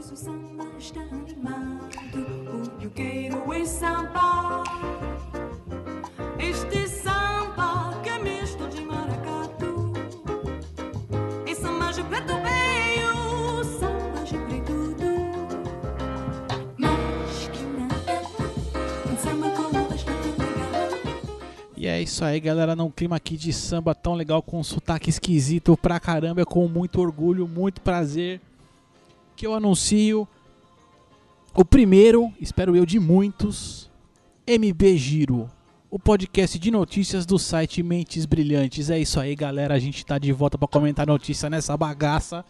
O samba está animado, o pioqueiro em samba. Este samba que é misto de maracatu. E samba de preto veio, samba de preto Mas que nada. E é isso aí, galera, num clima aqui de samba tão legal, com um sotaque esquisito pra caramba, com muito orgulho, muito prazer, que eu anuncio o primeiro, espero eu, de muitos, MB Giro, o podcast de notícias do site Mentes Brilhantes. É isso aí, galera, a gente tá de volta pra comentar notícia nessa bagaça.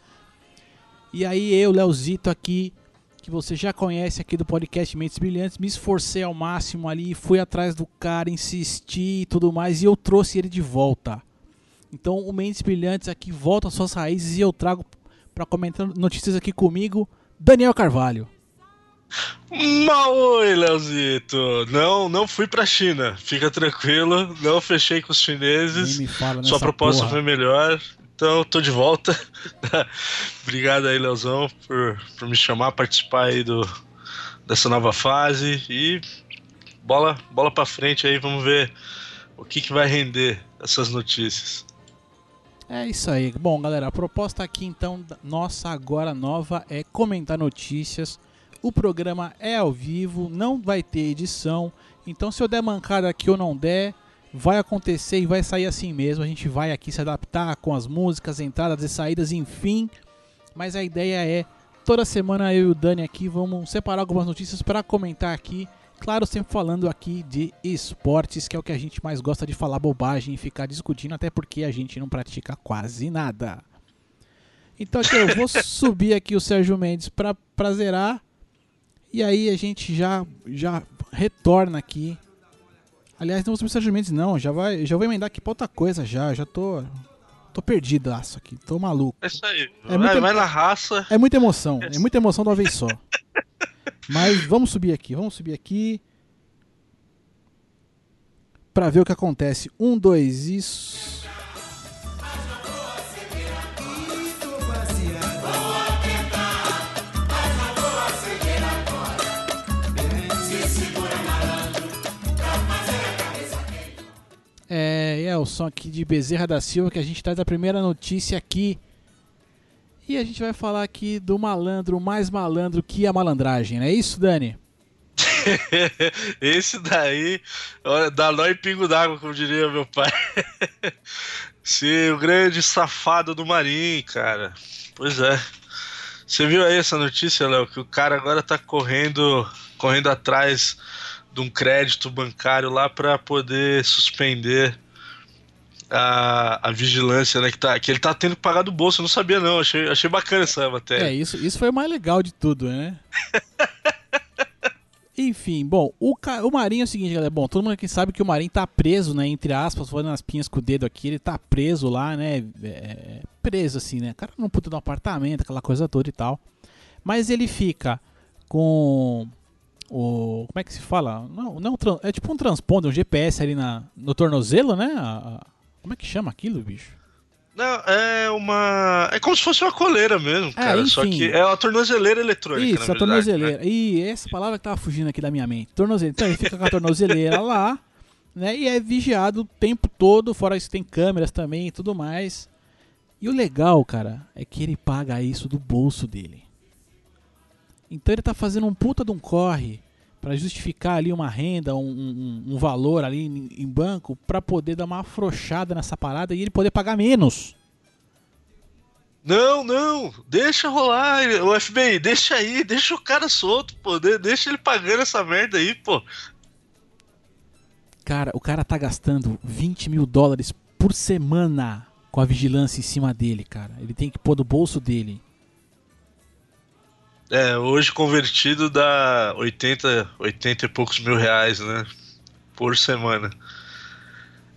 E aí eu, Leozito aqui, que você já conhece aqui do podcast Mentes Brilhantes, me esforcei ao máximo ali, fui atrás do cara, insisti e tudo mais, e eu trouxe ele de volta. Então o Mentes Brilhantes aqui volta às suas raízes e eu trago para comentar notícias aqui comigo, Daniel Carvalho. Mal oi, Leozito. Não, não fui pra China. Fica tranquilo. Não fechei com os chineses. Sua proposta porra. foi melhor. Então, tô de volta. Obrigado aí, Leozão, por, por me chamar, participar aí do, dessa nova fase. E bola, bola pra frente aí, vamos ver o que, que vai render essas notícias. É isso aí. Bom, galera, a proposta aqui então, nossa agora nova, é comentar notícias. O programa é ao vivo, não vai ter edição. Então, se eu der mancada aqui ou não der, vai acontecer e vai sair assim mesmo. A gente vai aqui se adaptar com as músicas, entradas e saídas, enfim. Mas a ideia é, toda semana eu e o Dani aqui vamos separar algumas notícias para comentar aqui. Claro, sempre falando aqui de esportes, que é o que a gente mais gosta de falar bobagem e ficar discutindo, até porque a gente não pratica quase nada. Então aqui eu vou subir aqui o Sérgio Mendes para pra zerar. E aí a gente já já retorna aqui. Aliás, não vou subir o Sérgio Mendes não, já vai, já vou emendar aqui pra outra coisa já, já tô tô perdidaço aqui, tô maluco. É isso aí. É vai, muita- vai na raça. É muita emoção, é muita emoção de uma vez só. Mas vamos subir aqui, vamos subir aqui. Pra ver o que acontece. Um, dois, isso. É, é o som aqui de Bezerra da Silva que a gente traz a primeira notícia aqui. E a gente vai falar aqui do malandro mais malandro que a malandragem, não é isso, Dani? Esse daí, olha, dá nó em pingo d'água, como diria meu pai. Sim, o grande safado do Marim, cara. Pois é. Você viu aí essa notícia, Léo? Que o cara agora tá correndo, correndo atrás de um crédito bancário lá para poder suspender a, a vigilância, né? Que, tá, que ele tá tendo que pagar do bolso. Eu não sabia, não. Achei, achei bacana essa matéria. É, isso, isso foi o mais legal de tudo, né? Enfim, bom, o, o Marinho é o seguinte, galera. Bom, todo mundo aqui sabe que o Marinho tá preso, né? Entre aspas, fazendo as pinhas com o dedo aqui. Ele tá preso lá, né? é, preso assim, né? O cara não puta um apartamento, aquela coisa toda e tal. Mas ele fica com o. Como é que se fala? Não, não, é tipo um transponder, um GPS ali na, no tornozelo, né? A- a- como é que chama aquilo, bicho? Não, é uma. É como se fosse uma coleira mesmo, cara. Só enfim. que é uma tornozeleira eletrônica. Isso, na a verdade, tornozeleira. né? E essa palavra que tava fugindo aqui da minha mente. Tornozeleira. Então ele fica com a tornozeleira lá, né? E é vigiado o tempo todo, fora isso tem câmeras também e tudo mais. E o legal, cara, é que ele paga isso do bolso dele. Então ele tá fazendo um puta de um corre pra justificar ali uma renda, um, um- um valor ali em, em banco, pra poder dar uma afrouxada nessa parada e ele poder pagar menos. Não, não, deixa rolar. O FBI, deixa aí, deixa o cara solto, pô. de- Deixa ele pagando essa merda aí, pô. Cara, o cara tá gastando 20 mil dólares por semana com a vigilância em cima dele, cara. Ele tem que pôr do bolso dele. É, hoje convertido dá 80, 80 e poucos mil reais, né? Por semana.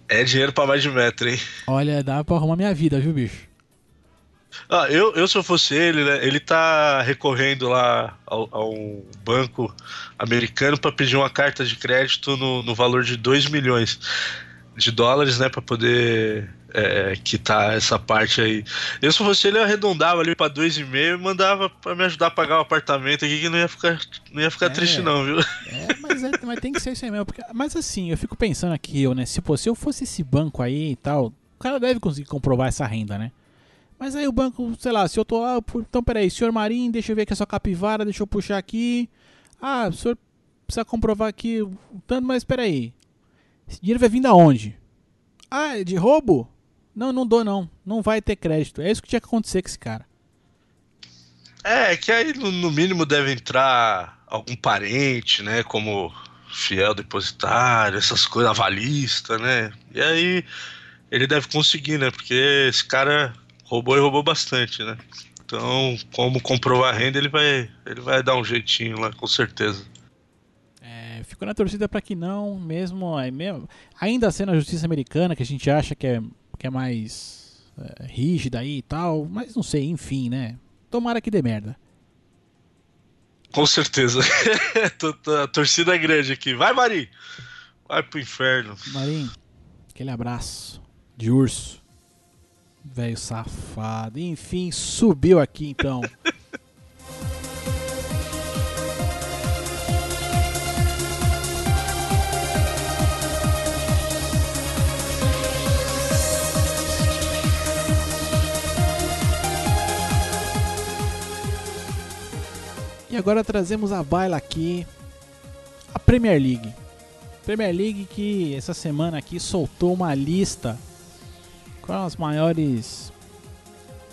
É dinheiro pra mais de metro, hein? Olha, dá pra arrumar minha vida, viu, bicho? Ah, eu, eu se eu fosse ele, né? Ele tá recorrendo lá ao, a um banco americano para pedir uma carta de crédito no, no valor de 2 milhões de dólares, né? Para poder é, que tá essa parte aí. Eu, se fosse ele, arredondava ali pra 2,5 e mandava pra me ajudar a pagar o apartamento aqui, que não ia ficar, não ia ficar É. triste, não, viu? É, mas, é- mas tem que ser isso aí mesmo. porque- mas assim, eu fico pensando aqui, eu, né? Se, pô, se eu fosse esse banco aí e tal, o cara deve conseguir comprovar essa renda, né? Mas aí o banco, sei lá, se eu tô lá, pu- então peraí, senhor Marim, deixa eu ver aqui a sua capivara, deixa eu puxar aqui. Ah, o senhor precisa comprovar aqui o tanto, mas peraí. Esse dinheiro vai vir da onde? Ah, é de roubo? Não, não dou não. Não vai ter crédito. É isso que tinha que acontecer com esse cara. É, que aí no, mínimo deve entrar algum parente, né? Como fiel depositário, essas coisas, avalista, né? E aí ele deve conseguir, né? Porque esse cara roubou e roubou bastante, né? Então, como comprovar a renda, ele vai, ele vai dar um jeitinho lá, com certeza. É, fico na torcida pra que não, mesmo, é, mesmo ainda sendo a justiça americana, que a gente acha que é, que é mais é, rígida aí e tal, mas não sei, enfim, né? Tomara que dê merda. Com certeza. A torcida é grande aqui. Vai, Mari! Vai pro inferno. Marim, aquele abraço de urso. Velho safado. Enfim, subiu aqui então. E agora trazemos a baila aqui a Premier League. Premier League que essa semana aqui soltou uma lista com as maiores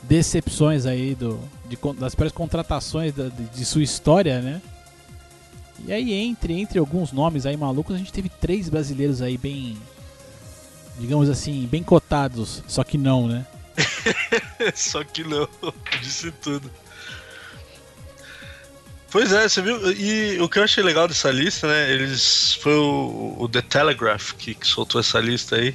decepções aí do, de das piores contratações da- de, de sua história, né? E aí entre entre alguns nomes aí malucos a gente teve três brasileiros aí bem, digamos assim, bem cotados, só que não, né? Só que não, disse tudo. Pois é, você viu? E o que eu achei legal dessa lista, né? Eles. Foi o, o The Telegraph que, que soltou essa lista aí,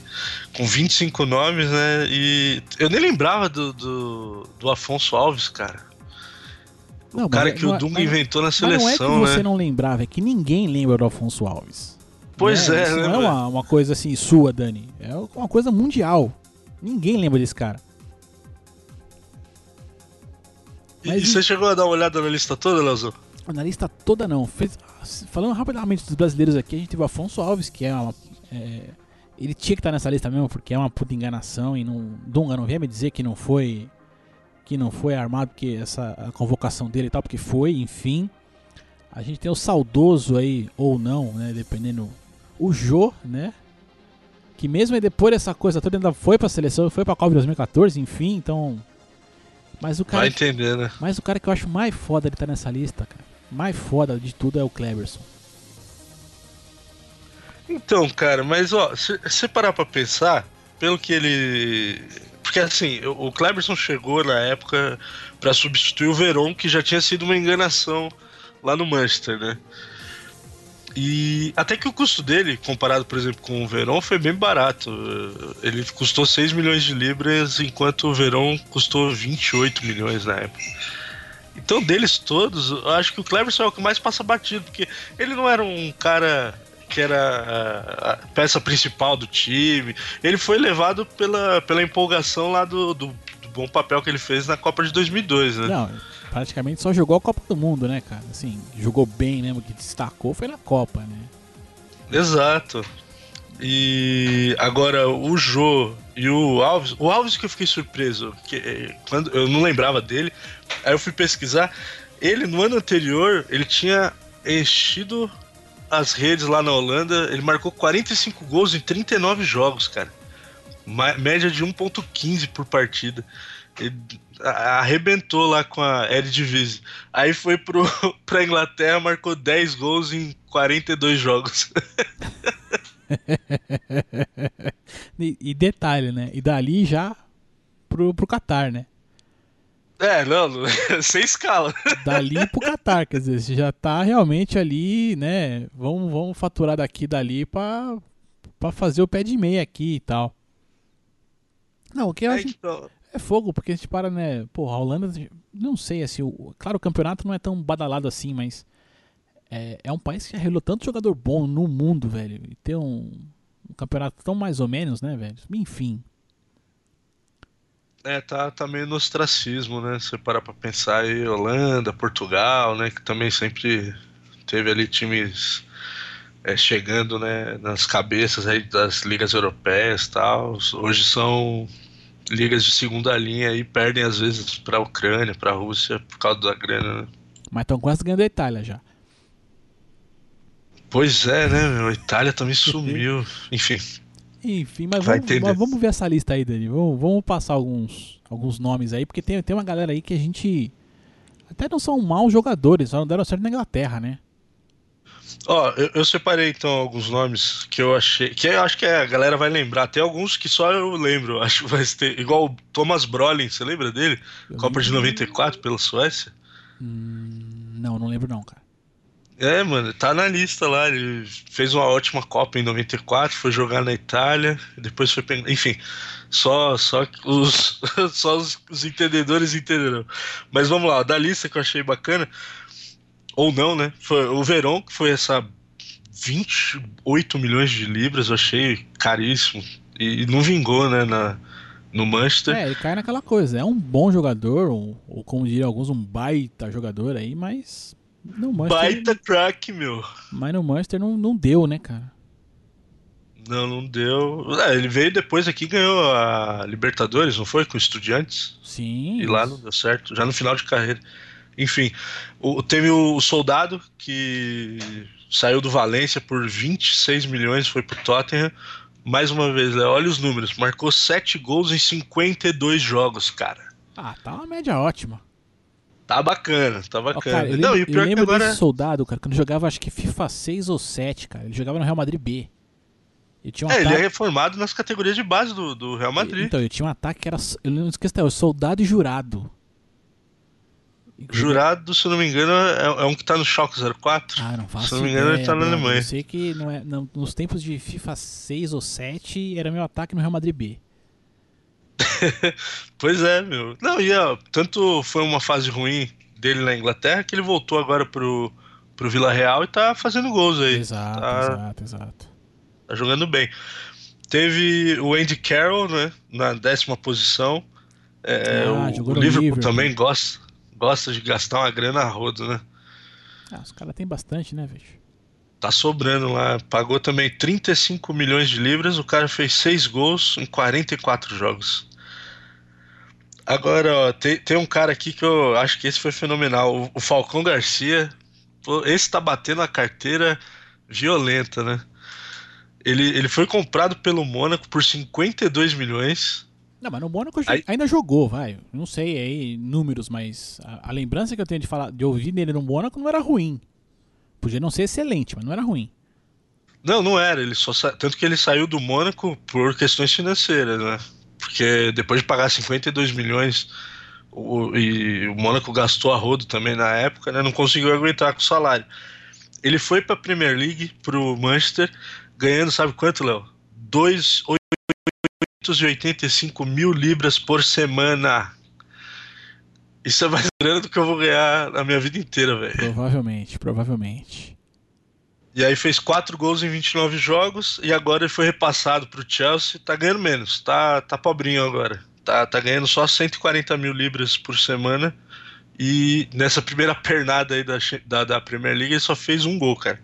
com 25 nomes, né? E eu nem lembrava do, do, do Afonso Alves, cara. Não, O cara mas- que o mas- Dunga mas- inventou na Mas não é que seleção, você né? não lembrava, é que ninguém lembra do Afonso Alves. Pois Né? é, Isso né, não é uma, uma coisa assim sua, Dani. É uma coisa mundial. Ninguém lembra desse cara. E, Mas e você chegou a dar uma olhada na lista toda, Leozão? Na lista toda não. Fez- falando rapidamente dos brasileiros aqui, a gente teve o Afonso Alves, que é uma. é, ele tinha que estar nessa lista mesmo, porque é uma puta enganação e não. Dunga não venha me dizer que não foi. Que não foi armado, porque essa a convocação dele e tal, porque foi, enfim. A gente tem o saudoso aí, ou não, né? Dependendo. O Jô, né? Que mesmo aí depois dessa coisa toda ainda foi pra seleção, foi pra Copa de 2014, enfim, então. Mas o cara. Vai entender, né? Mas o cara que eu acho mais foda de estar nessa lista, cara, mais foda de tudo é o Cleberson. Então, cara, mas ó, se você parar pra pensar, pelo que ele. Porque assim, o Cleberson chegou na época pra substituir o Veron, que já tinha sido uma enganação lá no Manchester, né? E até que o custo dele, comparado, por exemplo, com o Verón, foi bem barato. Ele custou 6 milhões de libras, enquanto o Verón custou 28 milhões na época. Então, deles todos, eu acho que o Cleverson é o que mais passa batido, porque ele não era um cara que era a, a peça principal do time. Ele foi levado pela, pela empolgação lá do, do, do bom papel que ele fez na Copa de 2002, né? Não, praticamente só jogou a Copa do Mundo, né, cara? Assim, jogou bem mesmo, que destacou foi na Copa, né? Exato. E agora o Jô e o Alves, o Alves que eu fiquei surpreso, que eh, quando eu não lembrava dele, aí eu fui pesquisar, ele no ano anterior, ele tinha enchido as redes lá na Holanda, ele marcou 45 gols em 39 jogos, cara. Média de 1.15 por partida. Ele arrebentou lá com a Eredivisie. Aí foi pro, pra Inglaterra, marcou 10 gols em 42 jogos. E, e detalhe, né? E dali já pro, pro Qatar, né? É, não, sem escala. Dali pro Qatar, quer dizer, você já tá realmente ali, né? Vamos, vamos faturar daqui dali pra, pra fazer o pé de meia aqui e tal. Não, o que eu É, acho então, É fogo, porque a gente para, né? Pô, a Holanda, não sei, assim, o, claro, o campeonato não é tão badalado assim, mas é, é um país que já relou tanto jogador bom no mundo, velho. E ter um, um campeonato tão mais ou menos, né, velho? Enfim. É, tá, tá meio no ostracismo, né? Você parar pra pensar aí, Holanda, Portugal, né? Que também sempre teve ali times é, chegando né, nas cabeças aí das ligas europeias e tal. Hoje são ligas de segunda linha e perdem às vezes pra Ucrânia, pra Rússia, por causa da grana, né? Mas estão quase ganhando a Itália já. Pois é, né, meu? A Itália também sumiu. Enfim, Enfim, mas vamos, mas vamos ver essa lista aí, Dani. Vamos, vamos passar alguns, alguns nomes aí, porque tem, tem uma galera aí que a gente. Até não são maus jogadores, só não deram certo na Inglaterra, né? Ó, eu, eu separei então alguns nomes que eu achei. Que eu acho que a galera vai lembrar. Tem alguns que só eu lembro. Acho que vai ter. Igual o Thomas Brolin, você lembra dele? Eu Copa de lembro. 94 pela Suécia? Hum, não, não lembro não, cara. É, mano, tá na lista lá. Ele fez uma ótima Copa em 94, foi jogar na Itália, depois foi pegar. Enfim, só, só os, só os, os entendedores entenderão. Mas vamos lá, da lista que eu achei bacana, ou não, né? Foi o Verón, que foi essa 28 milhões de libras, eu achei caríssimo. E não vingou, né, na, no Manchester. É, ele cai naquela coisa. É um bom jogador, ou, ou como diriam alguns, um baita jogador aí, mas. No Manchester, Baita crack, meu. Mas no Manchester não, não deu, né, cara? Não, não deu. É, ele veio depois aqui e ganhou a Libertadores, não foi? Com Estudiantes. Sim. E lá não deu certo, já no final de carreira. Enfim, o, teve o Soldado, que saiu do Valência por 26 milhões, foi pro Tottenham. Mais uma vez, Léo, olha os números. Marcou 7 gols em 52 jogos, cara. Ah, tá uma média ótima. Tá bacana, tá Ó, bacana. cara, eu não, lembro, eu é que lembro agora. desse soldado, cara, quando jogava acho que FIFA 6 ou 7, cara. Ele jogava no Real Madrid B. Eu tinha um É, ele ataque. é reformado nas categorias de base do, do Real Madrid. Então, eu tinha um ataque que era. Eu não esqueço, até, o soldado e jurado. Jurado, se eu não me engano, é, é um que tá no Schalke 04. Ah, não faço Se eu não me engano, ideia, ele tá na brother. Alemanha. Eu sei que não é, não- nos tempos de FIFA 6 ou 7 era meu ataque no Real Madrid B. Pois é, meu. Não, e ó, tanto foi uma fase ruim dele na Inglaterra que ele voltou agora pro, pro Vila Real e tá fazendo gols aí. Exato, tá, exato, exato. tá jogando bem. Teve o Andy Carroll, né, na décima posição. É, Ah, o, o Liverpool Liverpool. também gosta, gosta de gastar uma grana a rodo, né? Ah, os caras têm bastante, né, velho? Tá sobrando lá. Pagou também 35 milhões de libras. O cara fez 6 gols em 44 jogos. Agora, ó, tem, tem um cara aqui que eu acho que esse foi fenomenal. O, o Falcão Garcia. Pô, esse tá batendo a carteira violenta, né? Ele, ele foi comprado pelo Mônaco por 52 milhões. Não, mas no Mônaco Aí- ainda jogou, vai. Não sei aí números, mas a, a lembrança que eu tenho de falar, de ouvir nele no Mônaco não era ruim. Podia não ser excelente, mas não era ruim. Não, não era. Ele só sa- Tanto que ele saiu do Mônaco por questões financeiras, né? Porque depois de pagar 52 milhões o, e o Mônaco gastou a rodo também na época, né? Não conseguiu aguentar com o salário. Ele foi pra Premier League, pro Manchester, ganhando, sabe quanto, Léo? 285 mil libras por semana. Isso é mais grana do que eu vou ganhar na minha vida inteira, velho. Provavelmente, provavelmente. E aí fez 4 gols em 29 jogos e agora ele foi repassado pro Chelsea. Tá ganhando menos, tá, tá pobrinho agora. Tá, tá ganhando só 140 mil libras por semana. E nessa primeira pernada aí da, da, da Premier League ele só fez um gol, cara.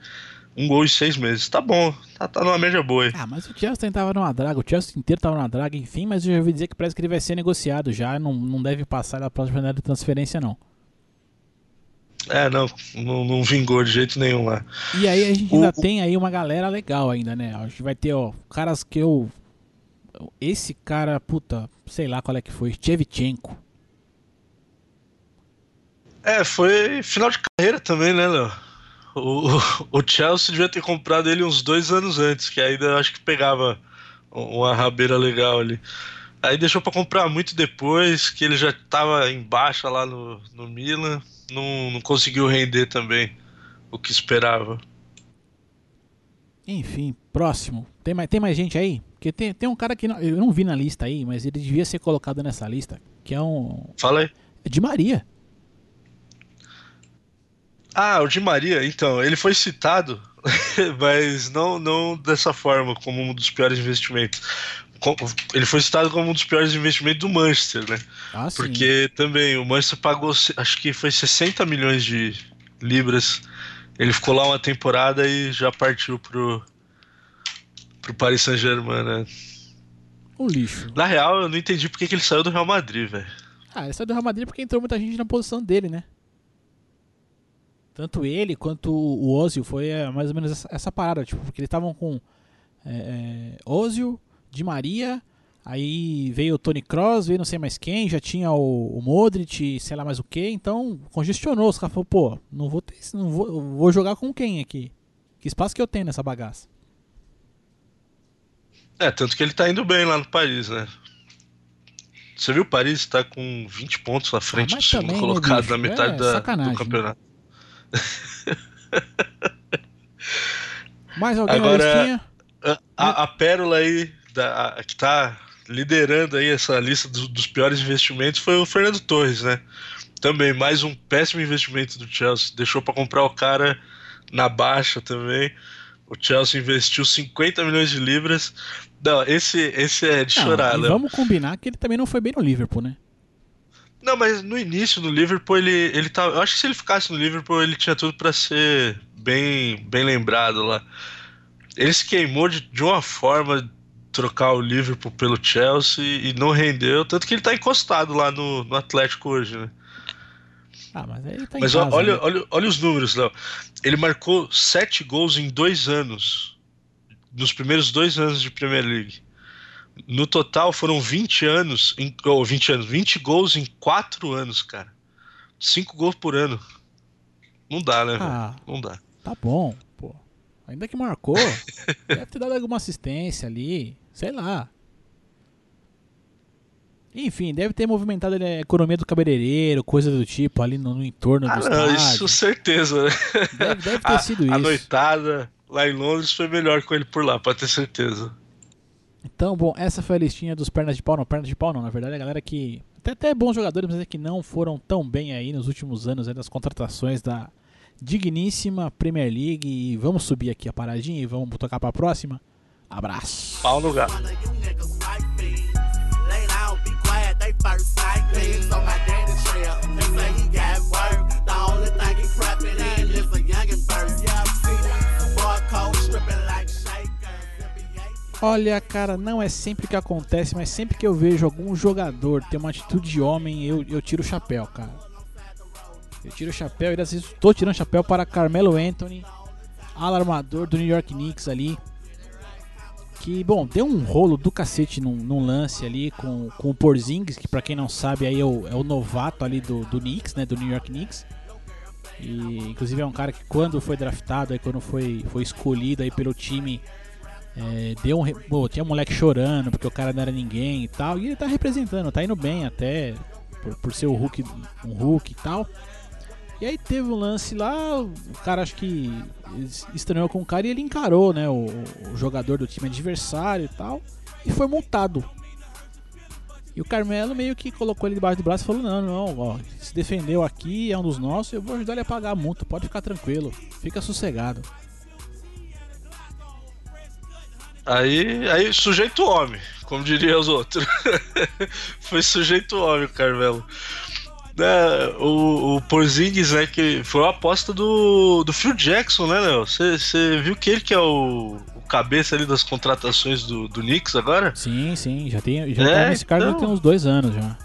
Um gol em seis meses. Tá bom, tá, tá numa média boa aí. Ah, mas o Chelsea tava numa draga, o Chelsea inteiro tava numa draga, enfim, mas eu já ouvi dizer que parece que ele vai ser negociado já, não, não deve passar da próxima janela de transferência, não. É, não, não, não vingou de jeito nenhum lá. E aí a gente O- ainda tem aí uma galera legal ainda, né? A gente vai ter, ó, caras que eu. Esse cara, puta, sei lá qual é que foi, Chevchenko. É, foi final de carreira também, né, Léo? O, o Chelsea devia ter comprado ele uns dois anos antes, que ainda acho que pegava uma rabeira legal ali. Aí deixou pra comprar muito depois, que ele já tava em baixa lá no, no Milan, não, não conseguiu render também o que esperava. Enfim, próximo. Tem mais, tem mais gente aí? Porque tem, tem um cara que não- eu não vi na lista aí, mas ele devia ser colocado nessa lista, que é um. Fala aí. É de Maria. Ah, o Di Maria, então, ele foi citado, mas não, não dessa forma, como um dos piores investimentos. Ele foi citado como um dos piores investimentos do Manchester, né? Ah, sim. Porque também o Manchester pagou, acho que foi 60 milhões de libras. Ele ficou lá uma temporada e já partiu pro, pro Paris Saint-Germain, né? Um lixo. Na real, eu não entendi porque que ele saiu do Real Madrid, velho. Ah, ele saiu do Real Madrid porque entrou muita gente na posição dele, né? Tanto ele quanto o Ozil foi é, mais ou menos essa, essa parada, tipo, porque eles estavam com é, é, Ozil, Di Maria, aí veio o Tony Kroos, veio não sei mais quem, já tinha o, o Modric, sei lá mais o que, então congestionou. Os caras falaram, pô, não vou ter, não vou, vou jogar com quem aqui? Que espaço que eu tenho nessa bagaça? É, tanto que ele tá indo bem lá no Paris, né? Você viu o Paris tá com 20 pontos na frente Ah, do segundo também, né, colocado na metade É da- do campeonato. Mais alguém Agora-? A, a- a pérola aí da, que tá liderando aí essa lista dos, dos piores investimentos foi o Fernando Torres, né? Também mais um péssimo investimento do Chelsea. Deixou pra comprar o cara na baixa também. O Chelsea investiu 50 milhões de libras. Não, esse, esse é de Não, chorar, vamos combinar que ele também não foi bem no Liverpool, né? Não, mas no início do Liverpool ele, ele tá. Eu acho que se ele ficasse no Liverpool ele tinha tudo pra ser bem, bem lembrado lá. Ele se queimou de, de uma forma trocar o Liverpool pelo Chelsea e não rendeu, tanto que ele tá encostado lá no, no Atlético hoje, né? Ah, mas aí ele tá Mas casa, olha, né? olha, olha os números, Léo. Ele marcou sete gols em dois anos. Nos primeiros dois anos de Premier League. No total foram 20 anos. Em, ou 20 anos, 20 gols em 4 anos, cara. 5 gols por ano. Não dá, né? Ah, Não dá. tá bom. Ainda que marcou, deve ter dado alguma assistência ali, sei lá. Enfim, deve ter movimentado a economia do cabeleireiro, coisa do tipo, ali no, no entorno Ah, do não, estádio. isso certeza, né? Deve, deve ter A, sido a isso. noitada lá em Londres foi melhor com ele por lá, pode ter certeza. Então, bom, essa foi a listinha dos pernas de pau. Não, pernas de pau não, na verdade, a galera que. Até, até bons jogadores, mas é que não foram tão bem aí nos últimos anos aí das contratações da digníssima Premier League. E vamos subir aqui a paradinha e vamos tocar pra próxima. Abraço. Pau no gato. A. NBA Olha, cara, não é sempre que acontece, mas sempre que eu vejo algum jogador ter uma atitude de homem, eu, eu tiro o chapéu, cara. Eu tiro o chapéu e às vezes estou tirando o chapéu para Carmelo Anthony, alarmador do New York Knicks ali. Que, bom, deu um rolo do cacete num, num lance ali com, com o Porzingis, que pra quem não sabe aí é o, é o novato ali do, do Knicks, né, do New York Knicks. E inclusive é um cara que quando foi draftado, aí quando foi, foi escolhido aí pelo time, é, deu um, pô, tinha um moleque chorando porque o cara não era ninguém e tal. E ele tá representando, tá indo bem até por, por ser o Hulk, um Hulk e tal. E aí teve um lance lá, o cara acho que es- estranhou com o cara e ele encarou, né, o, o jogador do time adversário e tal, e foi multado. E o Carmelo meio que colocou ele debaixo do braço e falou: Não, não, ó, se defendeu aqui, é um dos nossos, eu vou ajudar ele a pagar a multa, pode ficar tranquilo, fica sossegado. Aí, aí sujeito homem, como diriam os outros. foi sujeito homem o Carmelo. Né, o, o Porzingis, né, que foi uma aposta do, do Phil Jackson, né, Léo? Você viu que ele que é o, o cabeça ali das contratações do, do Knicks agora? Sim, sim, já tem, já É, tá nesse cargo então. tem uns dois anos já.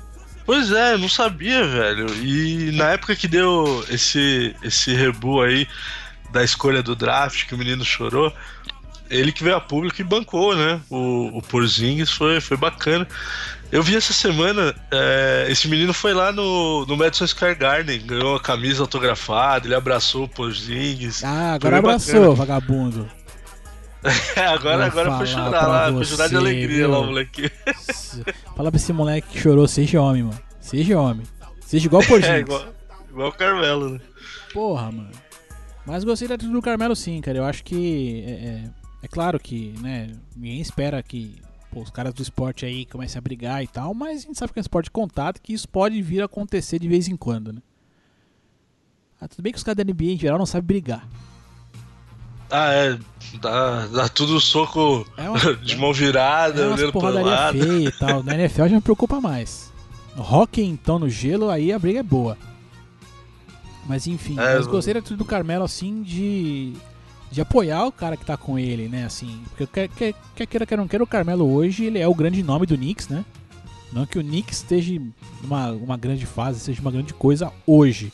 Pois é, eu não sabia, velho. E na época que deu esse, esse rebu aí da escolha do draft, que o menino chorou, ele que veio a público e bancou, né? O, o Porzingis foi, foi bacana. Eu vi essa semana, é, esse menino foi lá no, no Madison Square Garden, ganhou uma camisa autografada, ele abraçou o Porzingis. Ah, agora abraçou, vagabundo. agora, Vou agora foi chorar lá, foi chorar de você, alegria viu? lá, o moleque. Fala pra esse moleque que chorou, seja homem, mano. Seja homem. Seja igual o Porzingis. É, igual, igual o Carmelo, né? Porra, mano. Mas gostei da do Carmelo sim, cara. Eu acho que. É, é, é claro que, né? Ninguém espera que pô, os caras do esporte aí comecem a brigar e tal, mas a gente sabe que é um esporte de contato que isso pode vir a acontecer de vez em quando, né? Ah, tudo bem que os caras da NBA em geral não sabem brigar. Ah, é. Dá, dá tudo soco É uma- de mão virada, É olhando pro lado. feia e tal. Na NFL já me preocupa mais. Rock, então, no gelo, aí a briga é boa. Mas enfim, É, mas gostei da atitude do Carmelo, assim, de. De apoiar o cara que tá com ele, né? Assim, porque quer, quer, quer queira, quer não queira, o Carmelo hoje, ele é o grande nome do Knicks, né? Não que o Knicks esteja numa uma grande fase, seja uma grande coisa hoje.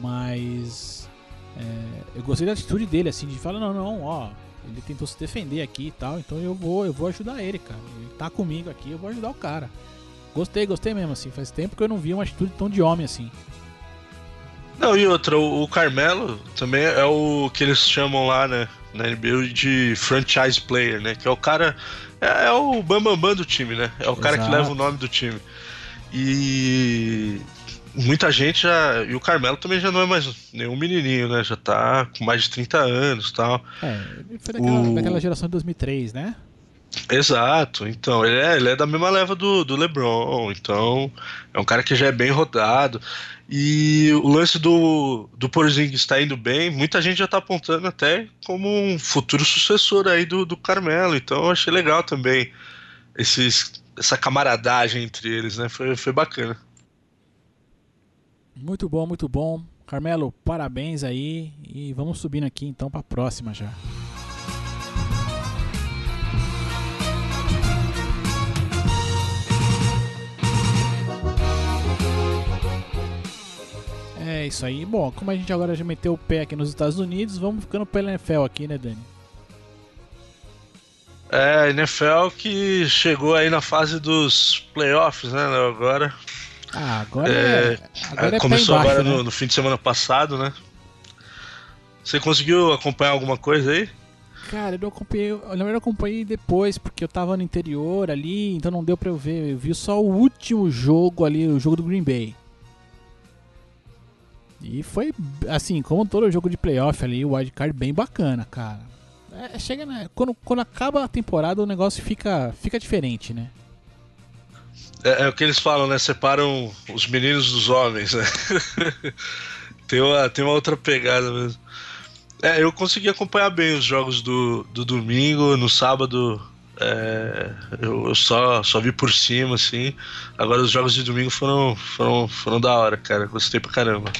Mas. é, eu gostei da atitude dele, assim, de falar, não, não, ó, ele tentou se defender aqui e tal, então eu vou, eu vou ajudar ele, cara. Ele tá comigo aqui, eu vou ajudar o cara. Gostei, gostei mesmo, assim. Faz tempo que eu não vi uma atitude tão de homem assim. Não, e outra, o, o Carmelo também é o que eles chamam lá, né, na NBA de franchise player, né? Que é o cara. É, é o bambambam bam, bam do time, né? É o cara que Exato. leva o nome do time. E muita gente já. E o Carmelo também já não é mais nenhum menininho, né? Já tá com mais de 30 anos e tal. É, ele foi daquela, O- daquela geração de 2003, né? Exato, então ele é, ele é da mesma leva do, do LeBron, então é um cara que já é bem rodado. E o lance do, do Porzingis está indo bem, muita gente já tá apontando até como um futuro sucessor aí do, do Carmelo, então eu achei legal também esses, essa camaradagem entre eles, né? Foi, foi bacana. Muito bom, muito bom. Carmelo, parabéns aí. E vamos subindo aqui então pra próxima já. É isso aí. Bom, como a gente agora já meteu o pé aqui nos Estados Unidos, vamos ficando pela NFL aqui, né, Dani? É, a NFL que chegou aí na fase dos playoffs, né, agora. Ah, agora É, é, agora é Começou embaixo, agora né? no, no fim de semana passado, né? Você conseguiu acompanhar alguma coisa aí? Cara, eu não acompanhei, na verdade eu acompanhei depois, porque eu tava no interior ali, então não deu pra eu ver. Eu vi só o último jogo ali, o jogo do Green Bay. E foi, assim, como todo jogo de playoff ali, o wildcard bem bacana, cara. É, chega, né? Quando, quando acaba a temporada, o negócio fica, fica diferente, né? É, é o que eles falam, né? Separam os meninos dos homens, né? tem, uma, tem uma outra pegada mesmo. É, eu consegui acompanhar bem os jogos do, do domingo, no sábado é, eu, só, só vi por cima, assim. Agora os jogos de domingo foram, foram, foram da hora, cara. Gostei pra caramba.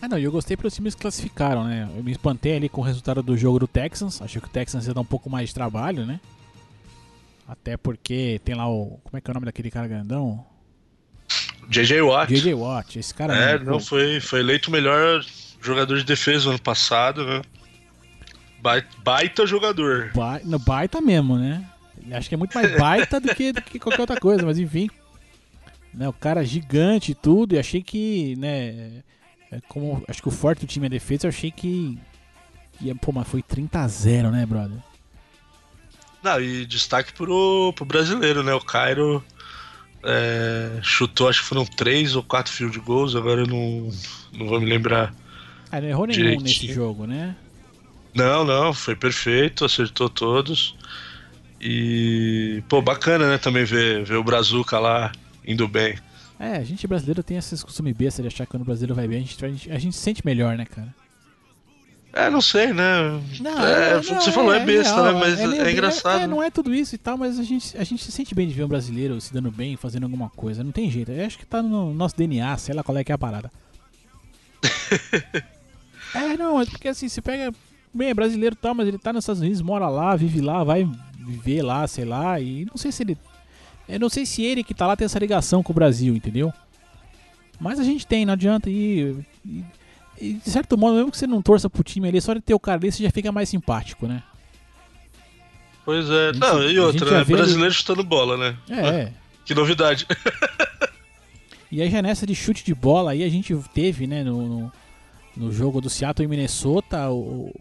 Ah, não, eu gostei porque os times classificaram, né? Eu me espantei ali com o resultado do jogo do Texans. Achei que o Texans ia dar um pouco mais de trabalho, né? Até porque tem lá o. Como é que é o nome daquele cara grandão? JJ Watt. JJ Watt, esse cara. É, não, foi, foi eleito o melhor jogador de defesa no ano passado, né? Bai- Baita jogador. Ba- no baita mesmo, né? Acho que é muito mais baita do que, do que qualquer outra coisa, mas enfim. Né, o cara gigante e tudo, e achei que, né, como acho que o forte do time é defesa, eu achei que ia, pô, mas foi 30 a 0, né, brother? Não, e destaque pro, pro brasileiro, né? O Cairo é, chutou, acho que foram três ou quatro field goals, agora eu não, não vou me lembrar. Ah, não errou nenhum Direitinho. nesse jogo, né? Não, não, foi perfeito, acertou todos. E, pô, bacana, né? Também ver, ver o Brazuca lá indo bem. É, a gente brasileiro tem esses costumes besta de achar que quando o brasileiro vai bem, a gente, a gente, a gente se sente melhor, né, cara? É, não sei, né? é, não, foi o que você falou, é besta, real, né? Mas é, bem- engraçado. É, não é tudo isso e tal, mas a gente, a gente se sente bem de ver um brasileiro se dando bem, fazendo alguma coisa. Não tem jeito. Eu acho que tá no nosso DNA, sei lá qual é que é a parada. é, não, é porque assim, você pega. Bem, é brasileiro e tal, mas ele tá nos Estados Unidos, mora lá, vive lá, vai viver lá, sei lá, e não sei se ele. Eu não sei se ele que tá lá tem essa ligação com o Brasil, entendeu? Mas a gente tem, não adianta. E, e, e, de certo modo, mesmo que você não torça pro time ali, só de ter o cara ali, você já fica mais simpático, né? Pois é. gente- Não, e outra, né? Brasileiro chutando bola, né? É. Que novidade. E aí já nessa de chute de bola aí a gente teve, né, no, no, no jogo do Seattle e Minnesota, o,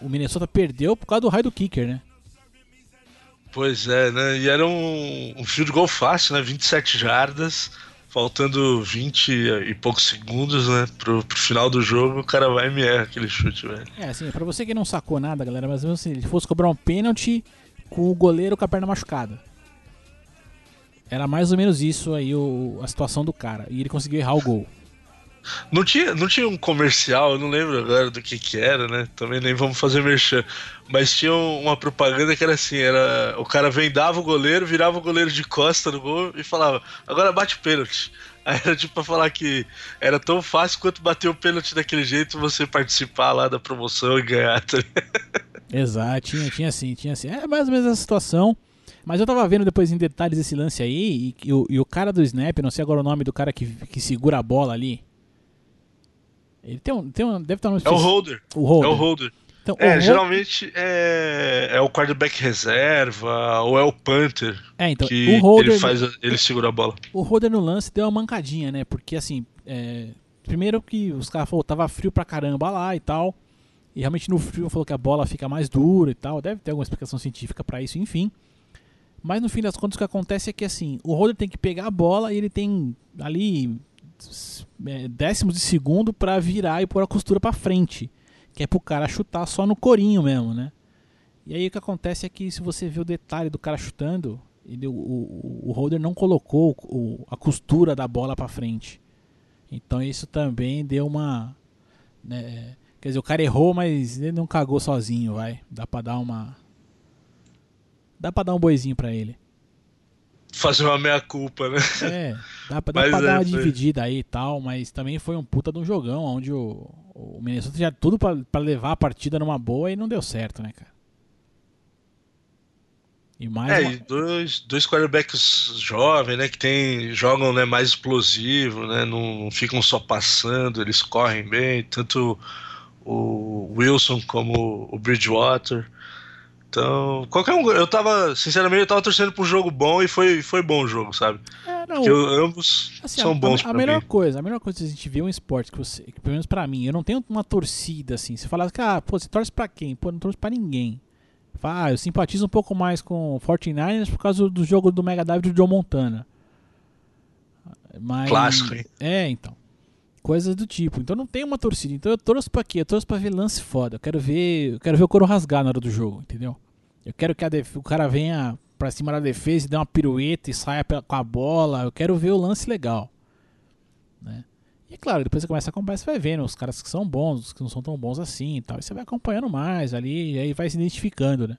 o Minnesota perdeu por causa do raio do kicker, né? Pois é, né? E era um, um field goal fácil, né? 27 jardas, faltando 20 e poucos segundos, né? Pro, pro final do jogo, o cara vai e me erra aquele chute, velho. É, assim, pra você que não sacou nada, galera, mas mesmo assim, ele fosse cobrar um pênalti com o goleiro com a perna machucada. Era mais ou menos isso aí o, a situação do cara. E ele conseguiu errar o gol. Não tinha, não tinha um comercial, eu não lembro agora do que que era, né? Também nem vamos fazer merchan. Mas tinha um- uma propaganda que era assim, era o cara vendava o goleiro, virava o goleiro de costa no gol e falava, agora bate pênalti. Aí era tipo pra falar que era tão fácil quanto bater o pênalti daquele jeito você participar lá da promoção e ganhar. Tá? Exato, tinha, tinha sim, tinha sim. É mais ou menos essa situação. Mas eu tava vendo depois em detalhes esse lance aí, e, e o, e o cara do Snap, não sei agora o nome do cara que, que segura a bola ali. Ele tem um. Tem um deve estar no É o holder. O holder. É o holder. Então, o É, hol- geralmente é, é o quarterback reserva ou é o punter é, então, que o holder, ele faz, ele segura a bola. o holder no lance deu uma mancadinha, né? Porque assim, é, primeiro que os caras falaram, tava frio pra caramba lá e tal. E realmente no frio falou que a bola fica mais dura e tal. Deve ter alguma explicação científica pra isso, enfim. Mas no fim das contas o que acontece é que assim, o holder tem que pegar a bola e ele tem ali é, décimos de segundo pra virar e pôr a costura pra frente. Que é pro cara chutar só no corinho mesmo, né? E aí o que acontece é que se você vê o detalhe do cara chutando, ele, o, o, o holder não colocou o- a costura da bola pra frente. Então isso também deu uma. né, quer dizer, o cara errou, mas ele não cagou sozinho, vai. Dá pra dar uma. Dá pra dar um boizinho pra ele. Fazer uma meia-culpa, né? É, dá pra, dá pra é, dar uma foi. dividida aí e tal, mas também foi um puta de um jogão, onde o, o Minnesota tinha tudo pra, pra levar a partida numa boa e não deu certo, né, cara? E mais É, uma- e dois, dois quarterbacks jovens, né? Que tem, jogam né, mais explosivo, né? Não, não ficam só passando, eles correm bem, tanto o Wilson como o Bridgewater. Então, qualquer um. Eu tava, sinceramente, eu tava torcendo um jogo bom e foi, foi bom o jogo, sabe? É, não, Porque eu- ambos Assim, são a- bons a, a melhor mim. coisa, a melhor coisa que a gente vê um esporte que você, que pelo menos pra mim, eu não tenho uma torcida assim. Você fala que, ah, pô, você torce pra quem? Pô, não torço pra ninguém. Fala, ah, eu simpatizo um pouco mais com o 49ers por causa do jogo do Mega Drive do Joe Montana. Mas, Clássico, hein? É, então. Coisas do tipo. Então não tem uma torcida. Então eu torço pra quê? Eu torço pra ver lance foda. Eu quero ver, eu quero ver o couro rasgar na hora do jogo, entendeu? Eu quero que def- o cara venha pra cima da defesa e dê uma pirueta e saia com a bola. Eu quero ver o lance legal. Né? E claro, depois você começa a acompanhar, você vai vendo os caras que são bons, os que não são tão bons assim e tal. E você vai acompanhando mais ali e aí vai se identificando, né?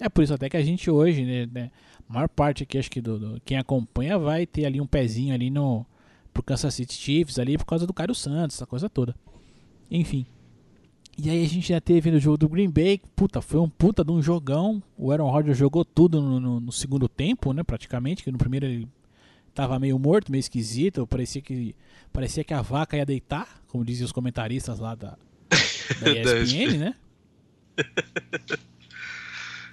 É por isso até que a gente hoje, né, né, a maior parte aqui, acho que do, do- quem acompanha vai ter ali um pezinho ali no pro Kansas City Chiefs ali por causa do Caio Santos, essa coisa toda. Enfim. E aí a gente já teve no jogo do Green Bay, puta, foi um puta de um jogão. O Aaron Rodgers jogou tudo no, no- no segundo tempo, né, praticamente, que no primeiro ele tava meio morto, meio esquisito, parecia que parecia que a vaca ia deitar, como diziam os comentaristas lá da, da ESPN, né?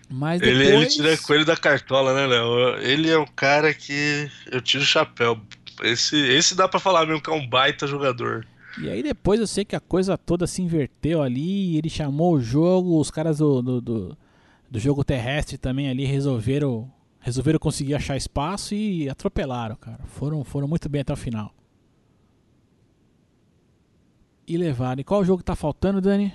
Mas depois... Ele, ele tira coelho da cartola, né, Léo? Ele é um cara que eu tiro o chapéu. Esse, esse dá pra falar mesmo que é um baita jogador. E aí depois eu sei que a coisa toda se inverteu ali, ele chamou o jogo, os caras do, do, do, do jogo terrestre também ali resolveram resolveram conseguir achar espaço e atropelaram, cara. Foram, foram muito bem até o final. E levaram. E qual jogo tá faltando, Dani?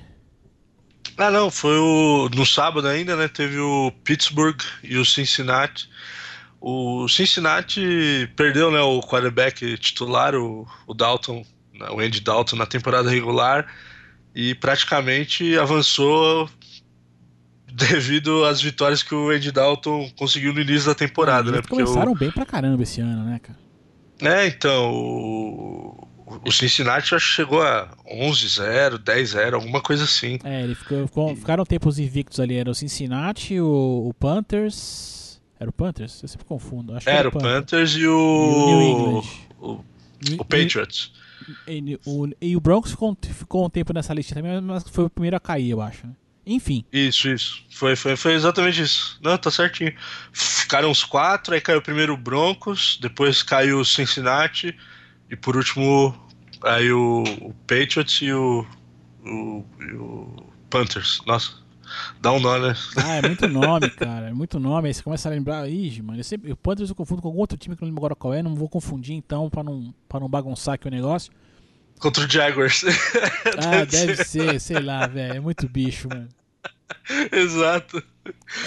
Ah, não, foi o. No sábado ainda, né? Teve o Pittsburgh e o Cincinnati. O Cincinnati perdeu, né? O quarterback titular, o, o Dalton, né, o Andy Dalton, na temporada regular e praticamente avançou devido às vitórias que o Andy Dalton conseguiu no início da temporada, né? Porque o- começaram bem pra caramba esse ano, né, cara? É, então, o, o Cincinnati acho que chegou a 11-0, 10-0, alguma coisa assim. É, ele ficou, ficou- ficaram tempos invictos ali. Era o Cincinnati, o, o Panthers. Era o Panthers? Eu sempre confundo. Acho Era o Panthers. Panthers e E o o, England. o, New- o Patriots. E, o, e o Broncos ficou, ficou um tempo nessa lista também, mas foi o primeiro a cair, eu acho. né? Enfim, Isso, isso. Foi, foi, foi exatamente isso. Não, tá certinho. Ficaram os quatro, aí caiu primeiro o Broncos, depois caiu o Cincinnati, e por último aí o, o Patriots e o, o, e o Panthers. Nossa, dá um nó, né? ah, é muito nome, cara. É muito nome. Aí você começa a lembrar. Ih, mano, eu sempre, o Panthers eu confundo com algum outro time que eu não lembro agora qual é. Não vou confundir então, pra não, pra não bagunçar aqui o negócio. Contra o Jaguars. Ah, deve ser, sei lá, velho. É muito bicho, mano. Exato.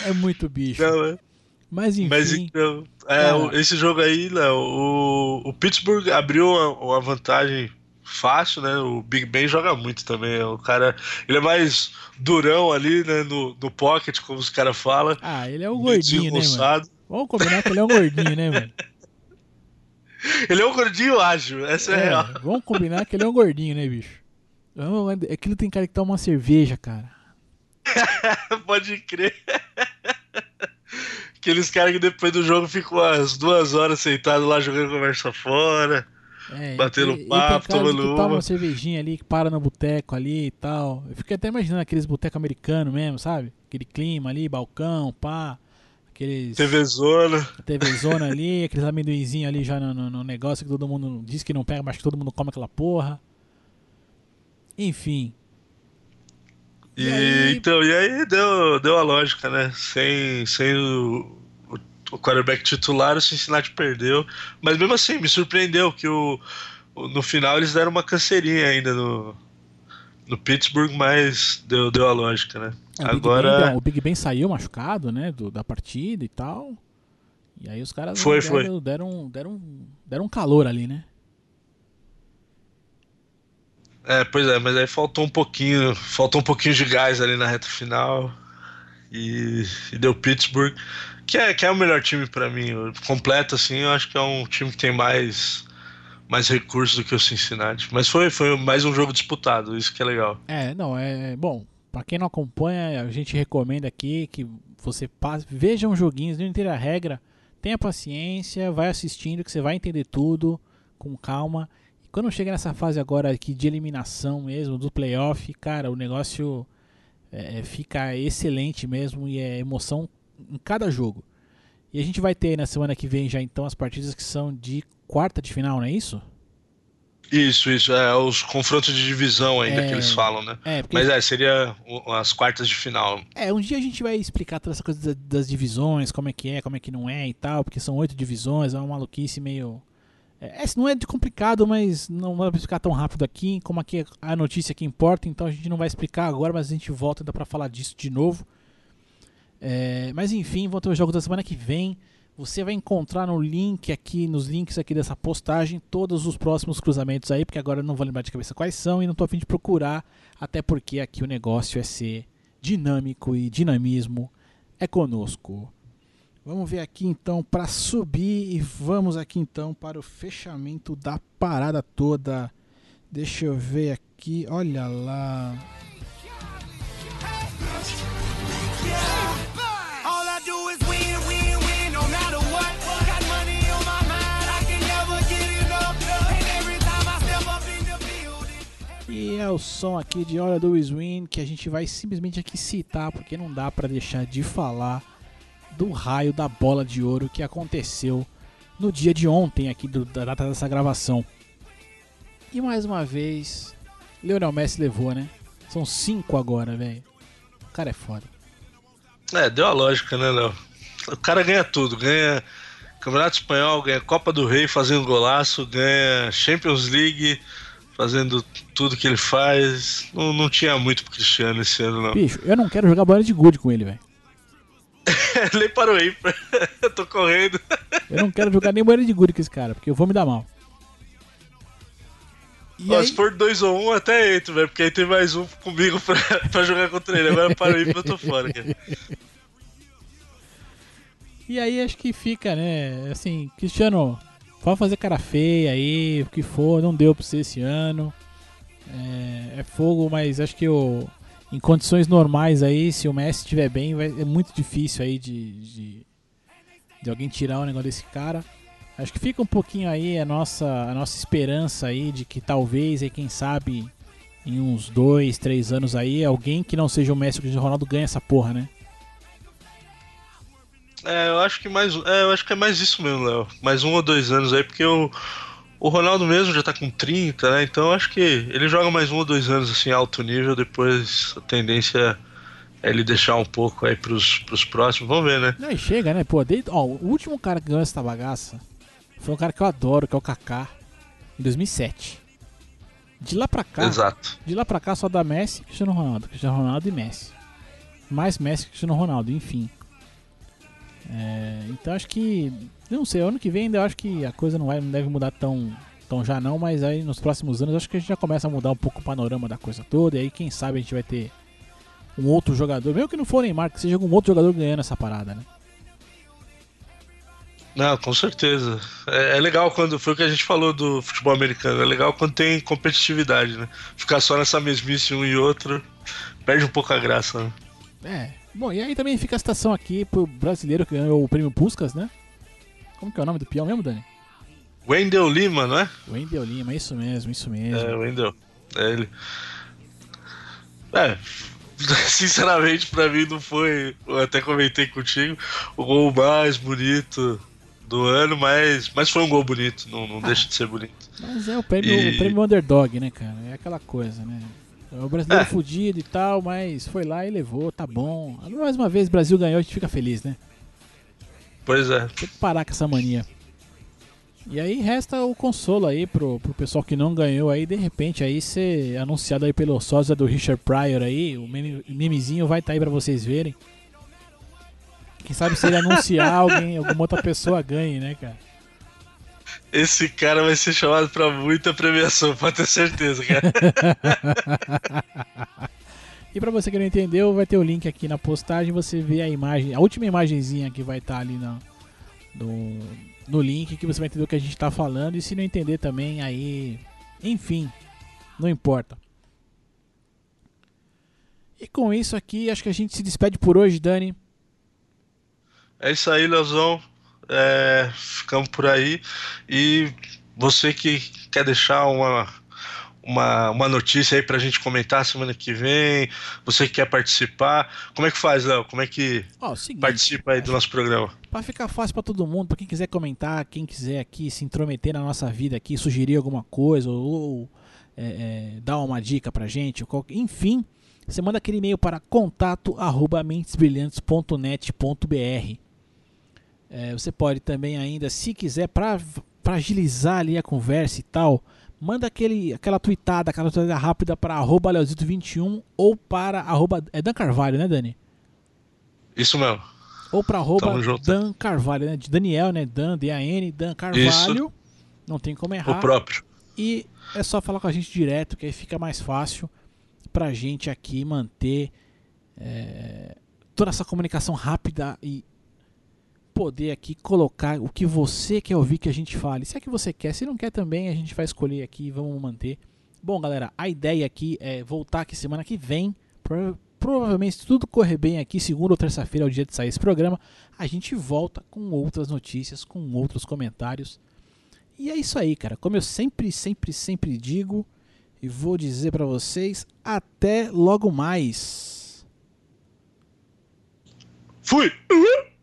É muito bicho. Não, é. Mas enfim. Mas então, é, o- esse jogo aí, Léo, o, o Pittsburgh abriu uma, uma vantagem fácil, né? O Big Ben joga muito também. O cara, ele é mais durão ali, né? No, no pocket, como os caras falam. Ah, ele é o gordinho, né, mano? Vamos combinar que ele é um gordinho, né, mano? Ele é um gordinho ágil, essa é, É, real. vamos combinar que ele é um gordinho, né, bicho? Não, é- Aquilo tem cara que toma uma cerveja, cara. Pode crer. Aqueles caras que depois do jogo ficam umas duas horas sentados lá jogando conversa fora. É, Batendo e- e papo, de tomando que toma uma. cervejinha ali, que para no boteco ali e tal. Eu fiquei até imaginando aqueles botecos americanos mesmo, sabe? Aquele clima ali, balcão, pá. Aqueles TV Zona. TVzona ali, aqueles amendoinzinhos ali já no, no- no negócio que todo mundo diz que não pega, mas que todo mundo come aquela porra. Enfim. E, E aí- então, e aí deu, deu a lógica, né? Sem, sem o, o, quarterback titular, o Cincinnati perdeu. Mas mesmo assim, me surpreendeu que o, no final eles deram uma canseirinha ainda no, no Pittsburgh, mas deu, deu a lógica, né? O Big Ben, Agora. deu- o Big Ben saiu machucado, né, do- da partida e tal. E aí os caras Foi, deram, foi. Deram, deram, deram um calor ali, né? É, pois é, mas aí faltou um pouquinho, faltou um pouquinho de gás ali na reta final e, e deu Pittsburgh, que é, que é o melhor time pra mim, completo assim, eu acho que é um time que tem mais mais recursos do que o Cincinnati, mas foi foi mais um jogo disputado, isso que é legal. É, não, é bom. Pra quem não acompanha, a gente recomenda aqui que você passe, veja uns joguinhos, não entenda a regra, tenha paciência, vai assistindo que você vai entender tudo com calma. E quando chega nessa fase agora aqui de eliminação mesmo, do playoff, cara, o negócio é, fica excelente mesmo e é emoção em cada jogo. E a gente vai ter na semana que vem já então as partidas que são de quarta de final, não é isso? Isso, isso, é os confrontos de divisão ainda É. que eles falam, né? É, porque Mas é, seria as quartas de final. É, um dia a gente vai explicar toda essa coisa da- das divisões, como é que é, como é que não é e tal, porque são oito divisões, é uma maluquice meio. É, esse não é de complicado, mas não vai explicar tão rápido aqui, como aqui é a notícia que importa, então a gente não vai explicar agora, mas a gente volta ainda pra falar disso de novo. É, mas enfim, vão ter os jogos da semana que vem. Você vai encontrar no link aqui, nos links aqui dessa postagem, todos os próximos cruzamentos aí, porque agora eu não vou lembrar de cabeça quais são e não tô a fim de procurar, até porque aqui o negócio é ser dinâmico e dinamismo é conosco. Vamos ver aqui então para subir e vamos aqui então para o fechamento da parada toda. Deixa eu ver aqui, olha lá. E é o som aqui de Hora do Win que a gente vai simplesmente aqui citar porque não dá para deixar de falar do raio da bola de ouro que aconteceu no dia de ontem aqui do- da data dessa gravação. E mais uma vez, Lionel Messi levou, né? São cinco agora, velho. O cara é foda. É, deu a lógica, né, Léo? O cara ganha tudo, ganha Campeonato Espanhol, ganha Copa do Rei fazendo golaço, ganha Champions League fazendo tudo que ele faz. Não, não tinha muito pro Cristiano esse ano, não. Bicho, eu não quero jogar bola de gude com ele, velho. nem parou aí, eu tô correndo. Eu não quero jogar nem bola de gude com esse cara, porque eu vou me dar mal. E Ó, aí, Se for 2 ou 1, um, até entro, velho, porque aí tem mais um comigo pra, pra jogar contra ele. Agora parou aí porque eu tô fora, cara. E aí acho que fica, né? Assim, Cristiano, pode fazer cara feia aí, o que for, não deu pra você esse ano. É, é fogo, mas acho que o, em condições normais aí, se o Messi estiver bem, vai, é muito difícil aí de, de, de alguém tirar o negócio desse cara. Acho que fica um pouquinho aí a nossa, a nossa esperança aí de que talvez, aí, quem sabe, em uns dois, três anos aí, alguém que não seja o Messi ou o Ronaldo ganha essa porra, né? É, eu acho que mais. É, eu acho que é mais isso mesmo, Léo. Mais um ou dois anos aí, porque o, o Ronaldo mesmo já tá com 30, né? Então eu acho que ele joga mais um ou dois anos assim, alto nível, depois a tendência é ele deixar um pouco aí pros, pros próximos. Vamos ver, né? Não, e chega, né? Pô, desde, ó, o último cara que ganhou essa bagaça foi um cara que eu adoro, que é o Kaká, em 2007. De lá pra cá, Exato. de lá pra cá só dá Messi, Cristiano Ronaldo, Cristiano Ronaldo e Messi. Mais Messi que Cristiano Ronaldo, enfim. É, então acho que, não sei, ano que vem ainda eu acho que a coisa não vai, não deve mudar tão Então já não, mas aí nos próximos anos acho que a gente já começa a mudar um pouco o panorama da coisa toda. E aí quem sabe a gente vai ter um outro jogador, mesmo que não for Neymar, que seja algum outro jogador ganhando essa parada, né? Não, com certeza. É, é legal quando. Foi o que a gente falou do futebol americano. É legal quando tem competitividade, né? Ficar só nessa mesmice um e outro perde um pouco a graça, né? É. Bom, e aí também fica a citação aqui pro brasileiro que ganhou o prêmio Puskas, né? Como que é o nome do peão mesmo, Dani? Wendel Lima, não é? Wendel Lima, isso mesmo, isso mesmo. É, Wendel. É ele. É. Sinceramente, pra mim não foi. Eu até comentei contigo. O gol mais bonito do ano, mas, mas foi um gol bonito, não, não deixa de ser bonito. Mas é o prêmio, E- o prêmio underdog, né, cara? É aquela coisa, né? É o brasileiro É. fudido e tal, mas foi lá e levou, tá bom. Mais uma vez, o Brasil ganhou, a gente fica feliz, né? Pois é. Tem que parar com essa mania. E aí resta o consolo aí pro, pro pessoal que não ganhou aí, de repente aí ser anunciado aí pelo sósia do Richard Pryor aí, o meme- memezinho vai estar aí pra vocês verem. Quem sabe se ele anunciar alguém, alguma outra pessoa ganhe, né, cara? Esse cara vai ser chamado pra muita premiação, pode ter certeza, cara. E pra você que não entendeu, vai ter o link aqui na postagem, você vê a imagem, a última imagenzinha que vai estar ali na- no, no link, que você vai entender o que a gente tá falando. E se não entender também, aí. Enfim, não importa. E com isso aqui, acho que a gente se despede por hoje, Dani. É isso aí, Leozão. É, ficamos por aí. E você que quer deixar uma, uma, uma notícia aí pra gente comentar semana que vem, você que quer participar, como é que faz, Léo? Como é que Ó, o seguinte, participa aí do nosso programa? Pra ficar fácil pra todo mundo, pra quem quiser comentar, quem quiser aqui se intrometer na nossa vida aqui, sugerir alguma coisa ou, ou, é, é, dar uma dica pra gente, enfim, você manda aquele e-mail para contato@mentesbrilhantes.net.br. É, você pode também ainda, se quiser, pra pra agilizar ali a conversa e tal, manda aquele, aquela tweetada, aquela tweetada rápida para arroba Leozito21 ou para arroba, é Dan Carvalho, né Dani? Isso mesmo. Ou pra arroba. Dan Carvalho, né? De Daniel, né? Dan, D-A-N, Dan Carvalho. Não tem como O errar. próprio. E é só falar com a gente direto, que aí fica mais fácil pra gente aqui manter é, toda essa comunicação rápida e poder aqui colocar o que você quer ouvir que a gente fale. Se é que você quer, se não quer também, a gente vai escolher aqui e vamos manter. Bom, galera, a ideia aqui é voltar aqui semana que vem. Prova- Provavelmente, se tudo correr bem aqui, segunda ou terça-feira é o dia de sair esse programa. A gente volta com outras notícias, com outros comentários. E é isso aí, cara. Como eu sempre, sempre, sempre digo, e vou dizer pra vocês, até logo mais. Fui! Uhul!